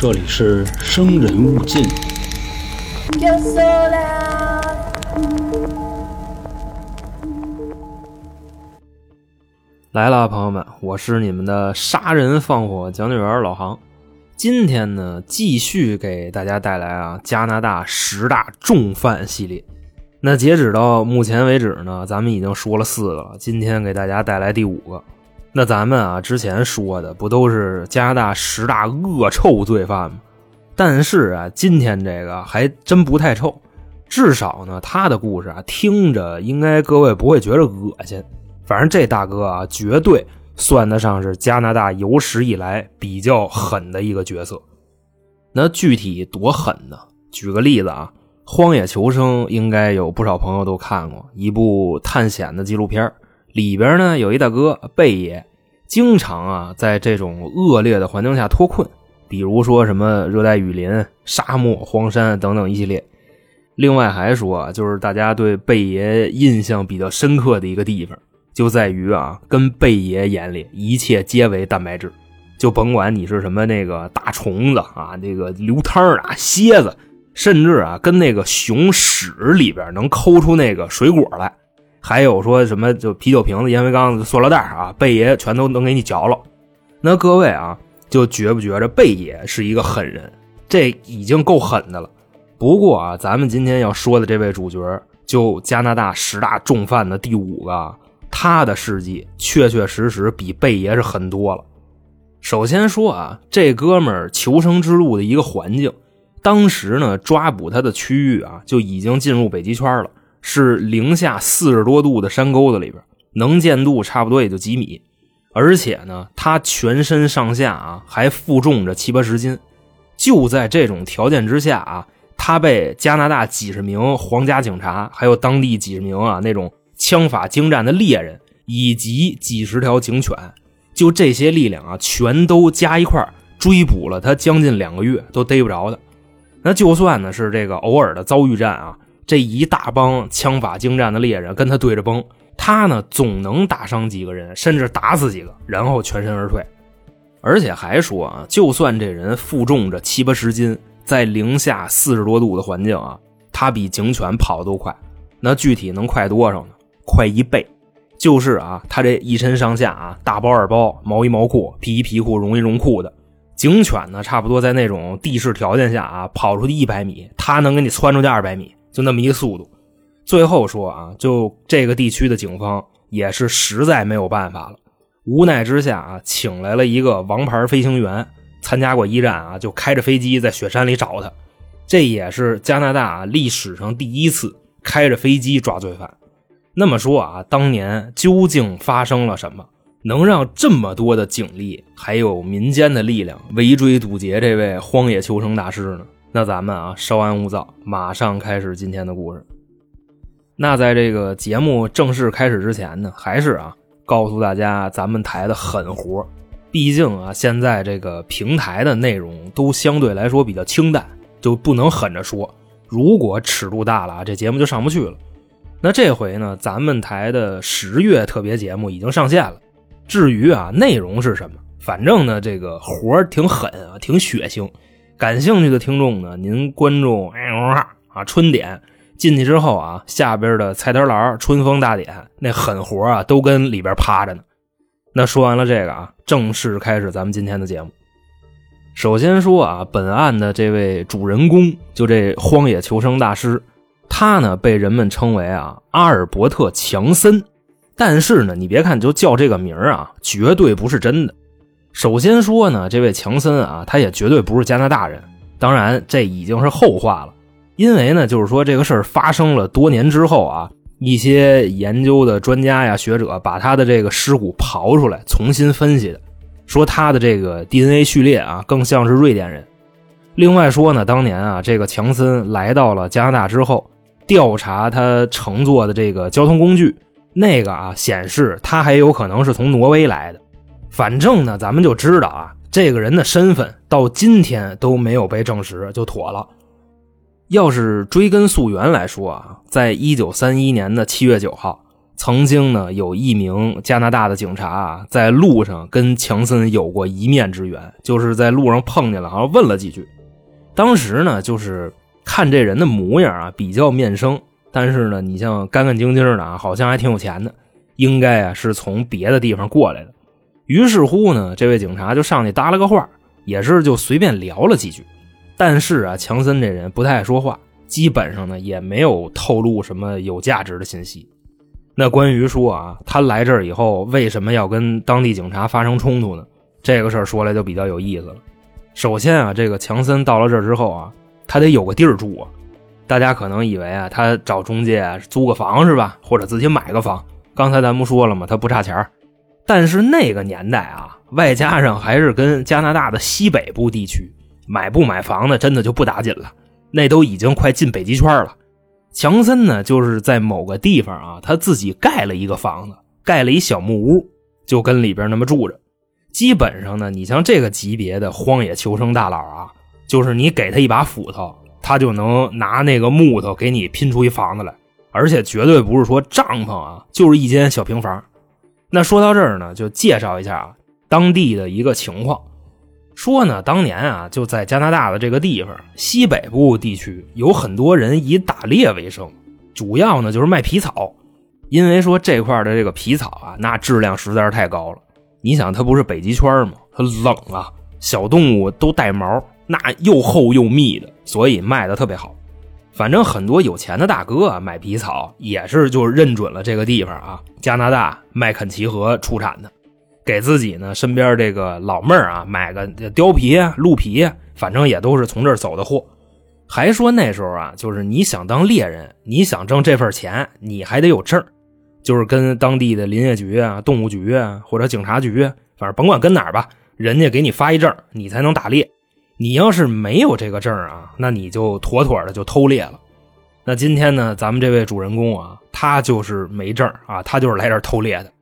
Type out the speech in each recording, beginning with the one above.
这里是生人勿近。来了，朋友们，我是你们的杀人放火讲解员老航。今天呢，继续给大家带来啊加拿大十大重犯系列。那截止到目前为止呢，咱们已经说了四个了，今天给大家带来第五个。那咱们啊之前说的不都是加拿大十大恶臭罪犯吗？但是啊，今天这个还真不太臭，至少呢，他的故事啊听着应该各位不会觉得恶心。反正这大哥啊，绝对算得上是加拿大有史以来比较狠的一个角色。那具体多狠呢？举个例子啊，《荒野求生》应该有不少朋友都看过，一部探险的纪录片里边呢有一大哥贝爷，经常啊在这种恶劣的环境下脱困，比如说什么热带雨林、沙漠、荒山等等一系列。另外还说啊，就是大家对贝爷印象比较深刻的一个地方。就在于啊，跟贝爷眼里一切皆为蛋白质，就甭管你是什么那个大虫子啊，那个流汤啊、蝎子，甚至啊跟那个熊屎里边能抠出那个水果来，还有说什么就啤酒瓶子、烟灰缸子、塑料袋啊，贝爷全都能给你嚼了。那各位啊，就觉不觉着贝爷是一个狠人？这已经够狠的了。不过啊，咱们今天要说的这位主角，就加拿大十大重犯的第五个。他的事迹确确实实比贝爷是狠多了。首先说啊，这哥们儿求生之路的一个环境，当时呢抓捕他的区域啊就已经进入北极圈了，是零下四十多度的山沟子里边，能见度差不多也就几米，而且呢他全身上下啊还负重着七八十斤。就在这种条件之下啊，他被加拿大几十名皇家警察，还有当地几十名啊那种。枪法精湛的猎人以及几十条警犬，就这些力量啊，全都加一块追捕了他将近两个月都逮不着的。那就算呢是这个偶尔的遭遇战啊，这一大帮枪法精湛的猎人跟他对着崩，他呢总能打伤几个人，甚至打死几个，然后全身而退。而且还说啊，就算这人负重着七八十斤，在零下四十多度的环境啊，他比警犬跑的都快。那具体能快多少呢？快一倍，就是啊，他这一身上下啊，大包二包，毛衣毛裤，皮衣皮裤，绒衣绒裤的。警犬呢，差不多在那种地势条件下啊，跑出去一百米，他能给你窜出去二百米，就那么一速度。最后说啊，就这个地区的警方也是实在没有办法了，无奈之下啊，请来了一个王牌飞行员，参加过一战啊，就开着飞机在雪山里找他。这也是加拿大历史上第一次开着飞机抓罪犯。那么说啊，当年究竟发生了什么，能让这么多的警力还有民间的力量围追堵截这位荒野求生大师呢？那咱们啊，稍安勿躁，马上开始今天的故事。那在这个节目正式开始之前呢，还是啊，告诉大家咱们台的狠活。毕竟啊，现在这个平台的内容都相对来说比较清淡，就不能狠着说。如果尺度大了啊，这节目就上不去了。那这回呢，咱们台的十月特别节目已经上线了。至于啊内容是什么，反正呢这个活儿挺狠啊，挺血腥。感兴趣的听众呢，您关注啊春点进去之后啊，下边的菜单栏春风大典那狠活啊都跟里边趴着呢。那说完了这个啊，正式开始咱们今天的节目。首先说啊，本案的这位主人公就这荒野求生大师。他呢被人们称为啊阿尔伯特·强森，但是呢，你别看就叫这个名啊，绝对不是真的。首先说呢，这位强森啊，他也绝对不是加拿大人。当然，这已经是后话了，因为呢，就是说这个事儿发生了多年之后啊，一些研究的专家呀、学者把他的这个尸骨刨出来，重新分析的，说他的这个 DNA 序列啊，更像是瑞典人。另外说呢，当年啊，这个强森来到了加拿大之后。调查他乘坐的这个交通工具，那个啊显示他还有可能是从挪威来的。反正呢，咱们就知道啊，这个人的身份到今天都没有被证实，就妥了。要是追根溯源来说啊，在一九三一年的七月九号，曾经呢有一名加拿大的警察啊，在路上跟强森有过一面之缘，就是在路上碰见了，好像问了几句。当时呢，就是看这人的模样啊，比较面生，但是呢，你像干干净净的啊，好像还挺有钱的，应该啊是从别的地方过来的。于是乎呢，这位警察就上去搭了个话，也是就随便聊了几句。但是啊，强森这人不太爱说话，基本上呢也没有透露什么有价值的信息。那关于说啊，他来这儿以后为什么要跟当地警察发生冲突呢？这个事儿说来就比较有意思了。首先啊，这个强森到了这儿之后啊，他得有个地儿住啊。大家可能以为啊，他找中介租个房是吧？或者自己买个房。刚才咱不说了吗？他不差钱儿但是那个年代啊，外加上还是跟加拿大的西北部地区。买不买房子真的就不打紧了，那都已经快进北极圈了。强森呢，就是在某个地方啊，他自己盖了一个房子，盖了一小木屋，就跟里边那么住着。基本上呢，你像这个级别的荒野求生大佬啊，就是你给他一把斧头，他就能拿那个木头给你拼出一房子来，而且绝对不是说帐篷啊，就是一间小平房。那说到这儿呢，就介绍一下啊，当地的一个情况。说呢，当年啊，就在加拿大的这个地方西北部地区，有很多人以打猎为生，主要呢就是卖皮草，因为说这块的这个皮草啊，那质量实在是太高了。你想，它不是北极圈吗？它冷啊，小动物都带毛，那又厚又密的，所以卖的特别好。反正很多有钱的大哥啊，买皮草也是就认准了这个地方啊，加拿大麦肯齐河出产的。给自己呢，身边这个老妹儿啊，买个貂皮、鹿皮，反正也都是从这儿走的货。还说那时候啊，就是你想当猎人，你想挣这份钱，你还得有证就是跟当地的林业局啊、动物局啊或者警察局，反正甭管跟哪儿吧，人家给你发一证，你才能打猎。你要是没有这个证啊，那你就妥妥的就偷猎了。那今天呢，咱们这位主人公啊，他就是没证啊，他就是来这儿偷猎的。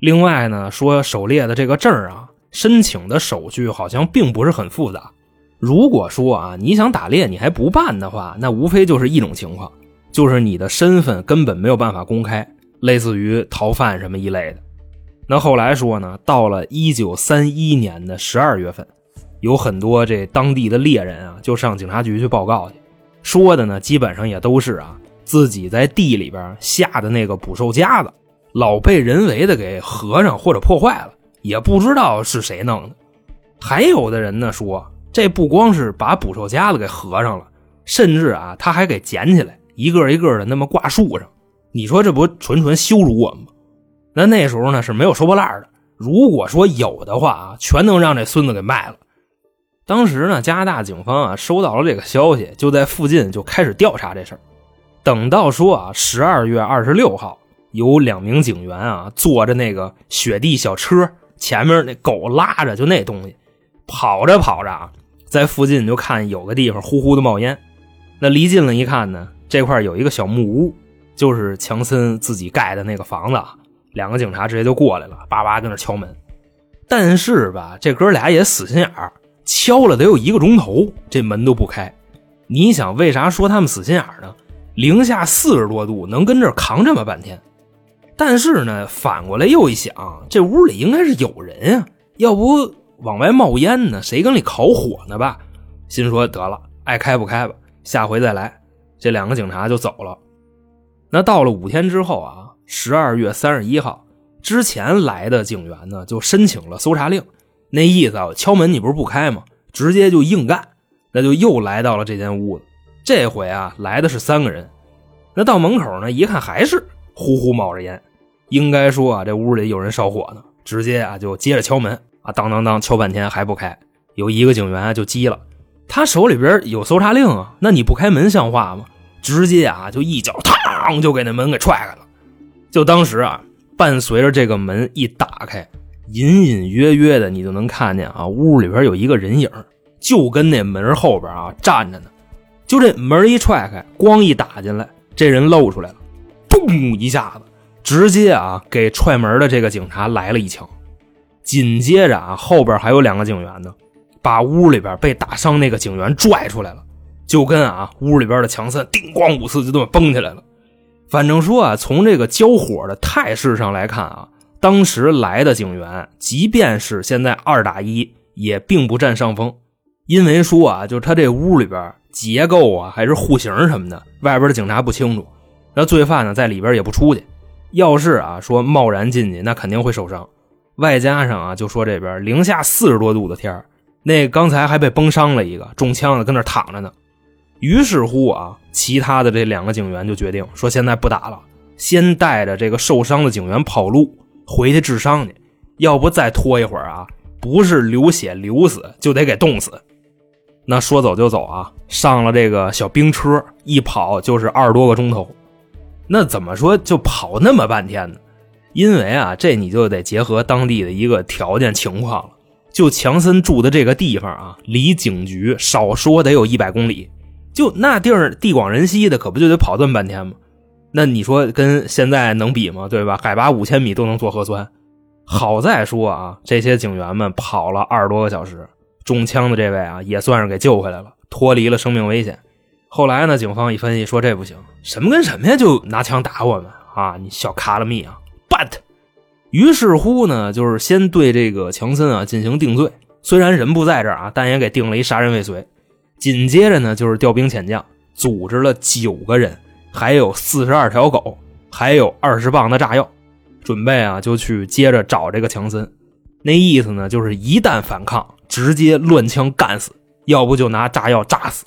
另外呢，说狩猎的这个证啊，申请的手续好像并不是很复杂。如果说啊，你想打猎你还不办的话，那无非就是一种情况，就是你的身份根本没有办法公开，类似于逃犯什么一类的。那后来说呢，到了一九三一年的十二月份，有很多这当地的猎人啊，就上警察局去报告去，说的呢，基本上也都是啊，自己在地里边下的那个捕兽夹子。老被人为的给合上或者破坏了，也不知道是谁弄的。还有的人呢说，这不光是把捕兽夹子给合上了，甚至啊，他还给捡起来，一个一个的那么挂树上。你说这不纯纯羞辱我们吗？那那时候呢是没有收破烂的，如果说有的话啊，全能让这孙子给卖了。当时呢，加拿大警方啊收到了这个消息，就在附近就开始调查这事儿。等到说啊，十二月二十六号。有两名警员啊，坐着那个雪地小车，前面那狗拉着，就那东西，跑着跑着啊，在附近就看有个地方呼呼的冒烟。那离近了一看呢，这块有一个小木屋，就是强森自己盖的那个房子。两个警察直接就过来了，叭叭跟那敲门。但是吧，这哥俩也死心眼儿，敲了得有一个钟头，这门都不开。你想为啥说他们死心眼呢？零下四十多度，能跟这扛这么半天？但是呢，反过来又一想，这屋里应该是有人呀，要不往外冒烟呢？谁跟里烤火呢吧？心说得了，爱开不开吧，下回再来。这两个警察就走了。那到了五天之后啊，十二月三十一号之前来的警员呢，就申请了搜查令，那意思啊，敲门你不是不开吗？直接就硬干，那就又来到了这间屋子。这回啊，来的是三个人。那到门口呢，一看还是。呼呼冒着烟，应该说啊，这屋里有人烧火呢。直接啊，就接着敲门啊，当当当，敲半天还不开。有一个警员就急了，他手里边有搜查令啊，那你不开门像话吗？直接啊，就一脚嘡就给那门给踹开了。就当时啊，伴随着这个门一打开，隐隐约约的你就能看见啊，屋里边有一个人影，就跟那门后边啊站着呢。就这门一踹开，光一打进来，这人露出来了。嘣一下子，直接啊给踹门的这个警察来了一枪，紧接着啊后边还有两个警员呢，把屋里边被打伤那个警员拽出来了，就跟啊屋里边的强森叮咣五次就这么崩起来了。反正说啊，从这个交火的态势上来看啊，当时来的警员，即便是现在二打一，也并不占上风，因为说啊，就是他这屋里边结构啊，还是户型什么的，外边的警察不清楚，那罪犯呢在里边也不出去，要是啊说贸然进去，那肯定会受伤。外加上啊，就说这边零下四十多度的天那刚才还被崩伤了一个，中枪的跟那躺着呢。于是乎啊，其他的这两个警员就决定说：“现在不打了，先带着这个受伤的警员跑路，回去治伤去。要不再拖一会儿啊，不是流血流死，就得给冻死。”那说走就走啊，上了这个小冰车，一跑就是二十多个钟头。那怎么说就跑那么半天呢？因为啊，这你就得结合当地的一个条件情况了。就强森住的这个地方啊，离警局少说得有一百公里。就那地儿地广人稀的，可不就得跑这么半天吗？那你说跟现在能比吗？对吧？海拔五千米都能做核酸。好在说啊，这些警员们跑了二十多个小时，中枪的这位啊也算是给救回来了，脱离了生命危险。后来呢，警方一分析说这不行，什么跟什么呀，就拿枪打我们啊！你小卡拉米啊，but，于是乎呢，就是先对这个强森啊进行定罪，虽然人不在这儿啊，但也给定了一杀人未遂。紧接着呢，就是调兵遣将，组织了九个人，还有四十二条狗，还有二十磅的炸药，准备啊就去接着找这个强森。那意思呢，就是一旦反抗，直接乱枪干死，要不就拿炸药炸死。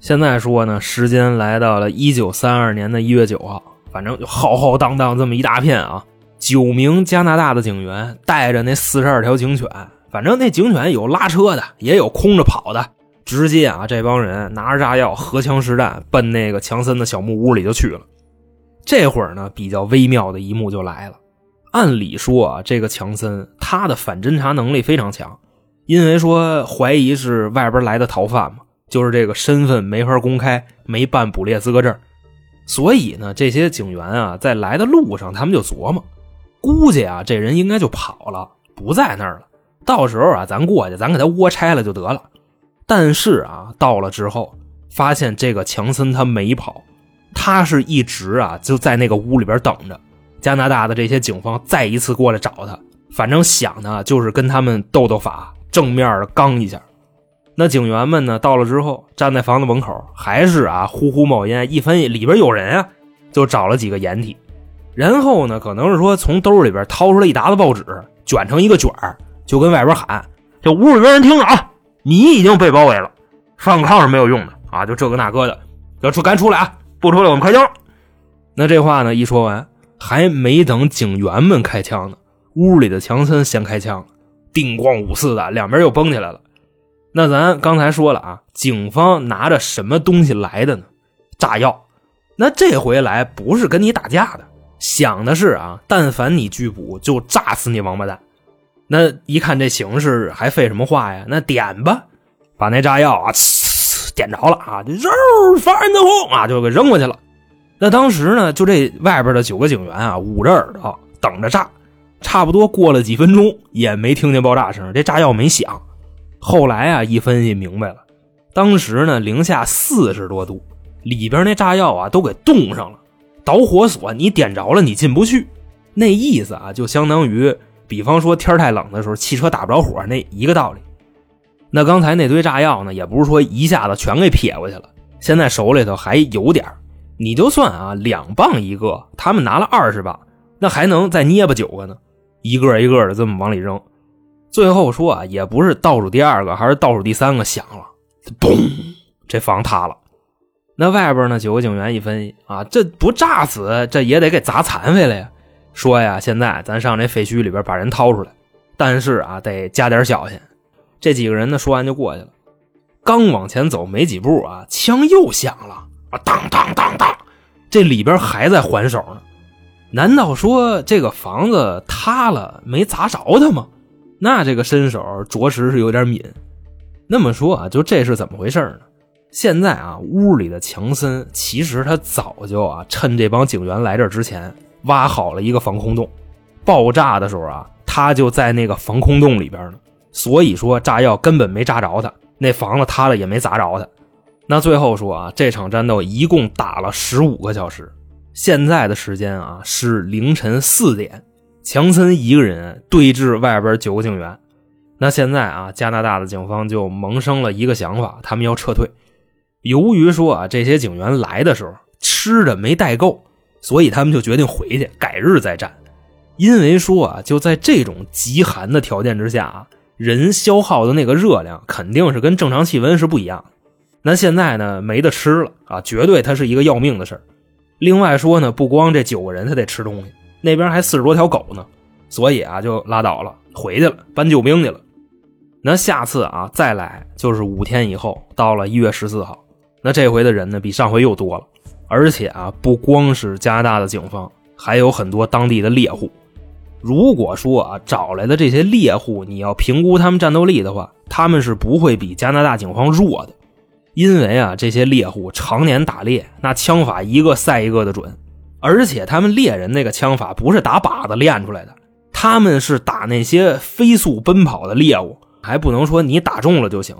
现在说呢，时间来到了一九三二年的一月九号，反正就浩浩荡荡这么一大片啊，九名加拿大的警员带着那四十二条警犬，反正那警犬有拉车的，也有空着跑的。直接啊，这帮人拿着炸药、荷枪实弹，奔那个强森的小木屋里就去了。这会儿呢，比较微妙的一幕就来了。按理说啊，这个强森他的反侦查能力非常强，因为说怀疑是外边来的逃犯嘛，就是这个身份没法公开，没办捕猎资格证，所以呢，这些警员啊，在来的路上，他们就琢磨，估计啊，这人应该就跑了，不在那儿了。到时候啊，咱过去，咱给他窝拆了就得了。但是啊，到了之后，发现这个强森他没跑，他是一直啊就在那个屋里边等着。加拿大的这些警方再一次过来找他，反正想呢就是跟他们斗斗法，正面的刚一下。那警员们呢，到了之后，站在房子门口，还是啊呼呼冒烟。一分析里边有人啊，就找了几个掩体，然后呢，可能是说从兜里边掏出来一沓子报纸，卷成一个卷就跟外边喊：“这屋里边人听着啊！”你已经被包围了，反抗是没有用的啊！就这个那个的，要出赶出来啊！不出来我们开枪。那这话呢一说完，还没等警员们开枪呢，屋里的强森先开枪，叮咣五四的，两边又崩起来了。那咱刚才说了啊，警方拿着什么东西来的呢？炸药。那这回来不是跟你打架的，想的是啊，但凡你拒捕，就炸死你王八蛋。那一看这形势，还废什么话呀？那点吧，把那炸药啊，点着了啊，就肉发人的轰啊，就给扔过去了。那当时呢，就这外边的九个警员啊，捂着耳朵等着炸。差不多过了几分钟，也没听见爆炸声，这炸药没响。后来啊，一分析明白了，当时呢零下四十多度，里边那炸药啊都给冻上了。导火索你点着了，你进不去。那意思啊，就相当于。比方说天太冷的时候，汽车打不着火，那一个道理。那刚才那堆炸药呢，也不是说一下子全给撇过去了，现在手里头还有点你就算啊，两磅一个，他们拿了二十磅，那还能再捏吧九个呢？一个一个的这么往里扔，最后说啊，也不是倒数第二个，还是倒数第三个响了，嘣，这房塌了。那外边呢，九个警员一分析啊，这不炸死，这也得给砸残废了呀。说呀，现在咱上这废墟里边把人掏出来，但是啊，得加点小心。这几个人呢，说完就过去了。刚往前走没几步啊，枪又响了啊，当当当当，这里边还在还手呢。难道说这个房子塌了没砸着他吗？那这个身手着实是有点敏。那么说啊，就这是怎么回事呢？现在啊，屋里的强森其实他早就啊，趁这帮警员来这之前。挖好了一个防空洞，爆炸的时候啊，他就在那个防空洞里边呢。所以说炸药根本没炸着他，那房子塌了也没砸着他。那最后说啊，这场战斗一共打了十五个小时，现在的时间啊是凌晨四点，强森一个人对峙外边九个警员。那现在啊，加拿大的警方就萌生了一个想法，他们要撤退。由于说啊，这些警员来的时候吃的没带够，所以他们就决定回去，改日再战。因为说啊，就在这种极寒的条件之下啊，人消耗的那个热量肯定是跟正常气温是不一样。那现在呢，没得吃了啊，绝对它是一个要命的事儿。另外说呢，不光这九个人他得吃东西，那边还四十多条狗呢，所以啊就拉倒了，回去了，搬救兵去了。那下次啊再来就是五天以后，到了一月十四号，那这回的人呢比上回又多了，而且啊不光是加拿大的警方，还有很多当地的猎户。如果说啊找来的这些猎户，你要评估他们战斗力的话，他们是不会比加拿大警方弱的。因为啊，这些猎户常年打猎，那枪法一个赛一个的准，而且他们猎人那个枪法不是打靶子练出来的，他们是打那些飞速奔跑的猎物，还不能说你打中了就行。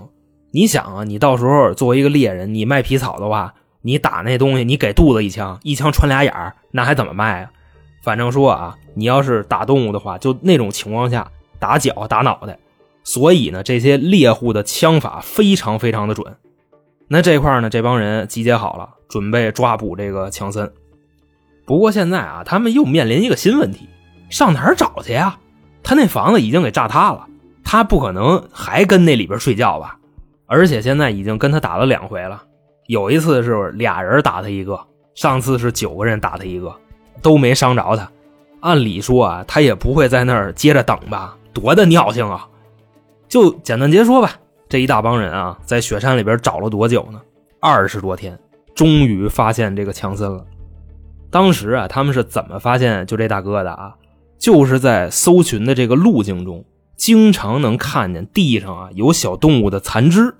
你想啊，你到时候作为一个猎人，你卖皮草的话，你打那东西，你给肚子一枪，一枪穿俩眼儿，那还怎么卖啊？反正说啊，你要是打动物的话，就那种情况下打脚打脑袋。所以呢，这些猎户的枪法非常非常的准。那这块呢，这帮人集结好了，准备抓捕这个强森。不过现在啊，他们又面临一个新问题：上哪儿找去呀？他那房子已经给炸塌了，他不可能还跟那里边睡觉吧？而且现在已经跟他打了两回了，有一次是俩人打他一个，上次是九个人打他一个，都没伤着他。按理说啊，他也不会在那儿接着等吧？多的尿性啊！就简单结说吧。这一大帮人啊，在雪山里边找了多久呢？二十多天，终于发现这个强森了。当时啊，他们是怎么发现就这大哥的啊？就是在搜寻的这个路径中，经常能看见地上啊有小动物的残肢，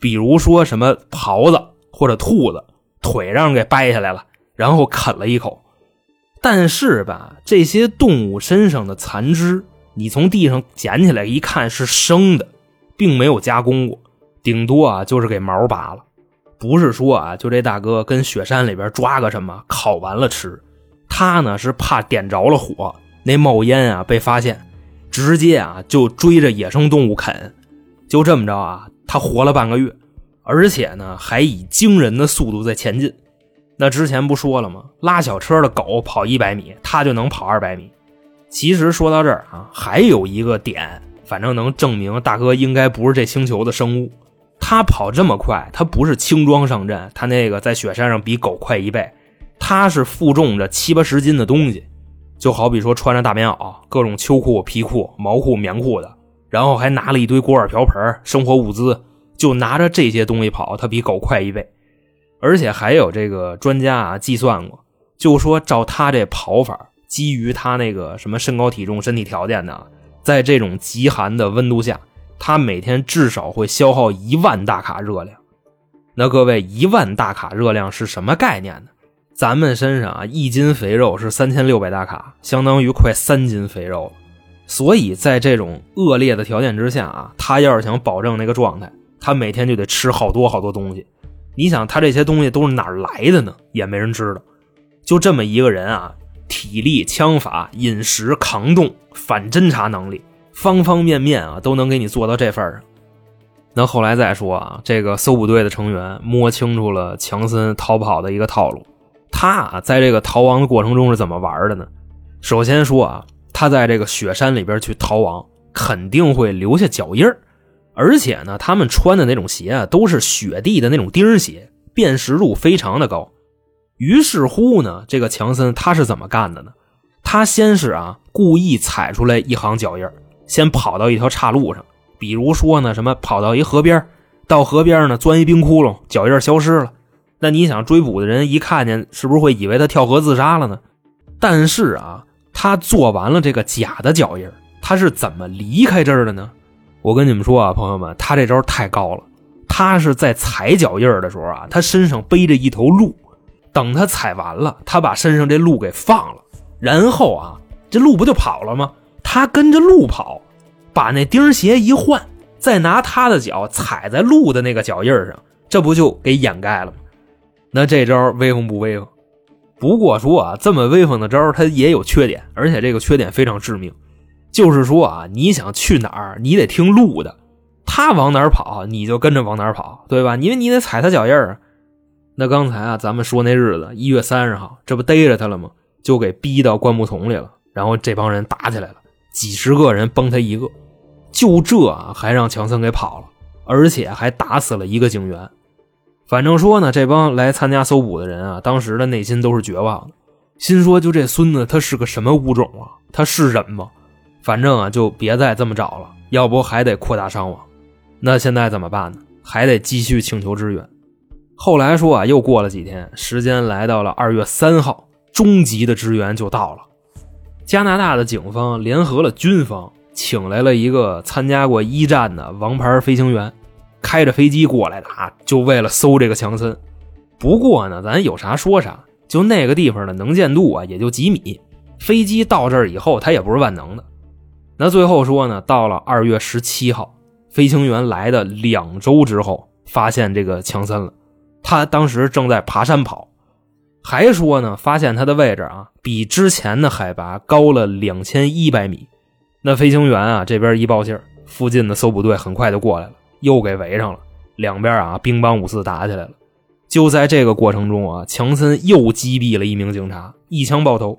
比如说什么狍子或者兔子，腿让人给掰下来了，然后啃了一口。但是吧，这些动物身上的残肢，你从地上捡起来一看是生的。并没有加工过，顶多啊就是给毛拔了，不是说啊就这大哥跟雪山里边抓个什么烤完了吃，他呢是怕点着了火，那冒烟啊被发现，直接啊就追着野生动物啃，就这么着啊他活了半个月，而且呢还以惊人的速度在前进。那之前不说了吗？拉小车的狗跑一百米，它就能跑二百米。其实说到这儿啊，还有一个点。反正能证明大哥应该不是这星球的生物。他跑这么快，他不是轻装上阵，他那个在雪山上比狗快一倍。他是负重着七八十斤的东西，就好比说穿着大棉袄、各种秋裤、皮裤、毛裤、棉裤的，然后还拿了一堆锅碗瓢盆、生活物资，就拿着这些东西跑，它比狗快一倍。而且还有这个专家啊计算过，就说照他这跑法，基于他那个什么身高体重、身体条件的。在这种极寒的温度下，他每天至少会消耗一万大卡热量。那各位，一万大卡热量是什么概念呢？咱们身上啊，一斤肥肉是三千六百大卡，相当于快三斤肥肉了。所以在这种恶劣的条件之下啊，他要是想保证那个状态，他每天就得吃好多好多东西。你想，他这些东西都是哪来的呢？也没人知道。就这么一个人啊。体力、枪法、饮食、抗冻、反侦察能力，方方面面啊，都能给你做到这份上。那后来再说啊，这个搜捕队的成员摸清楚了强森逃跑的一个套路。他啊，在这个逃亡的过程中是怎么玩的呢？首先说啊，他在这个雪山里边去逃亡，肯定会留下脚印而且呢，他们穿的那种鞋啊，都是雪地的那种钉鞋，辨识度非常的高。于是乎呢，这个强森他是怎么干的呢？他先是啊故意踩出来一行脚印先跑到一条岔路上，比如说呢什么跑到一河边，到河边呢钻一冰窟窿，脚印消失了。那你想追捕的人一看见，是不是会以为他跳河自杀了呢？但是啊，他做完了这个假的脚印他是怎么离开这儿的呢？我跟你们说啊，朋友们，他这招太高了。他是在踩脚印儿的时候啊，他身上背着一头鹿。等他踩完了，他把身上这鹿给放了，然后啊，这鹿不就跑了吗？他跟着鹿跑，把那钉鞋一换，再拿他的脚踩在鹿的那个脚印上，这不就给掩盖了吗？那这招威风不威风？不过说啊，这么威风的招儿，它也有缺点，而且这个缺点非常致命，就是说啊，你想去哪儿，你得听路的，他往哪儿跑，你就跟着往哪儿跑，对吧？因为你得踩他脚印儿。那刚才啊，咱们说那日子，一月三十号，这不逮着他了吗？就给逼到灌木丛里了，然后这帮人打起来了，几十个人崩他一个，就这啊，还让强森给跑了，而且还打死了一个警员。反正说呢，这帮来参加搜捕的人啊，当时的内心都是绝望的，心说就这孙子他是个什么物种啊？他是人吗？反正啊，就别再这么找了，要不还得扩大伤亡。那现在怎么办呢？还得继续请求支援。后来说啊，又过了几天，时间来到了二月三号，终极的支援就到了。加拿大的警方联合了军方，请来了一个参加过一战的王牌飞行员，开着飞机过来的啊，就为了搜这个强森。不过呢，咱有啥说啥，就那个地方的能见度啊，也就几米。飞机到这儿以后，它也不是万能的。那最后说呢，到了二月十七号，飞行员来的两周之后，发现这个强森了。他当时正在爬山跑，还说呢，发现他的位置啊，比之前的海拔高了两千一百米。那飞行员啊，这边一报信，附近的搜捕队很快就过来了，又给围上了。两边啊，兵帮五四打起来了。就在这个过程中啊，强森又击毙了一名警察，一枪爆头。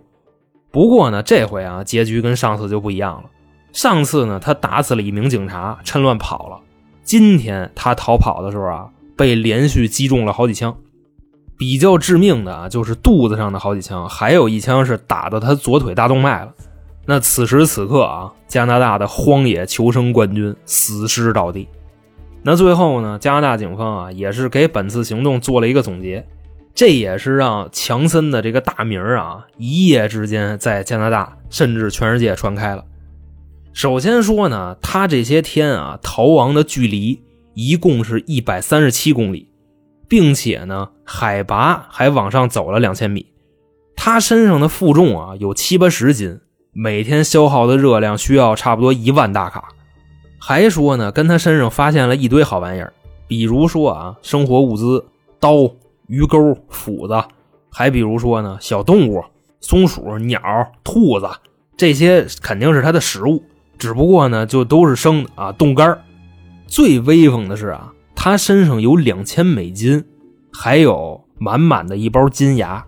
不过呢，这回啊，结局跟上次就不一样了。上次呢，他打死了一名警察，趁乱跑了。今天他逃跑的时候啊。被连续击中了好几枪，比较致命的啊，就是肚子上的好几枪，还有一枪是打到他左腿大动脉了。那此时此刻啊，加拿大的荒野求生冠军死尸倒地。那最后呢，加拿大警方啊，也是给本次行动做了一个总结，这也是让强森的这个大名啊，一夜之间在加拿大甚至全世界传开了。首先说呢，他这些天啊，逃亡的距离。一共是一百三十七公里，并且呢，海拔还往上走了两千米。他身上的负重啊有七八十斤，每天消耗的热量需要差不多一万大卡。还说呢，跟他身上发现了一堆好玩意儿，比如说啊，生活物资、刀、鱼钩、斧子，还比如说呢，小动物、松鼠、鸟、兔子，这些肯定是他的食物，只不过呢，就都是生的啊，冻干最威风的是啊，他身上有两千美金，还有满满的一包金牙，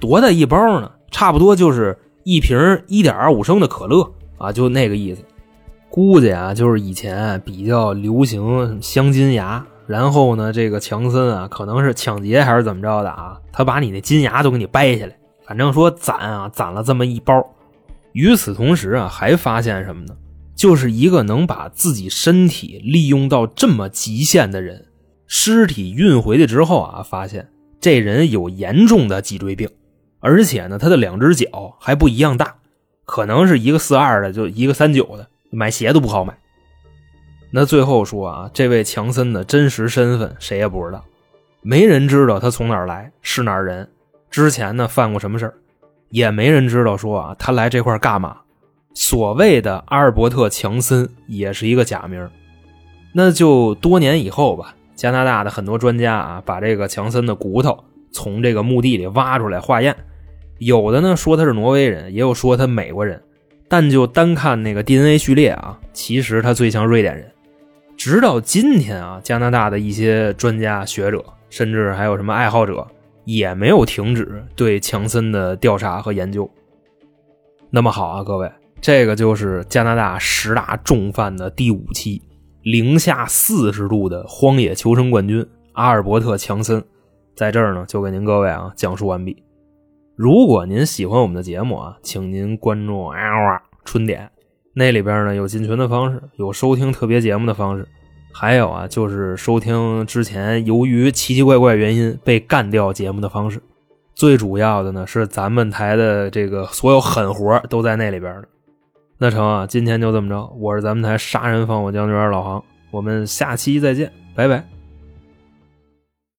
多大一包呢？差不多就是一瓶一点二五升的可乐啊，就那个意思。估计啊，就是以前比较流行镶金牙，然后呢，这个强森啊，可能是抢劫还是怎么着的啊，他把你那金牙都给你掰下来，反正说攒啊攒了这么一包。与此同时啊，还发现什么呢？就是一个能把自己身体利用到这么极限的人，尸体运回去之后啊，发现这人有严重的脊椎病，而且呢，他的两只脚还不一样大，可能是一个四二的，就一个三九的，买鞋都不好买。那最后说啊，这位强森的真实身份谁也不知道，没人知道他从哪儿来，是哪儿人，之前呢犯过什么事儿，也没人知道说啊，他来这块干嘛。所谓的阿尔伯特·强森也是一个假名，那就多年以后吧。加拿大的很多专家啊，把这个强森的骨头从这个墓地里挖出来化验，有的呢说他是挪威人，也有说他美国人，但就单看那个 DNA 序列啊，其实他最像瑞典人。直到今天啊，加拿大的一些专家学者，甚至还有什么爱好者，也没有停止对强森的调查和研究。那么好啊，各位。这个就是加拿大十大重犯的第五期，零下四十度的荒野求生冠军阿尔伯特·强森，在这儿呢就给您各位啊讲述完毕。如果您喜欢我们的节目啊，请您关注啊春点，那里边呢有进群的方式，有收听特别节目的方式，还有啊就是收听之前由于奇奇怪怪原因被干掉节目的方式。最主要的呢是咱们台的这个所有狠活都在那里边呢。那成啊，今天就这么着。我是咱们台杀人放火将军老航，我们下期再见，拜拜。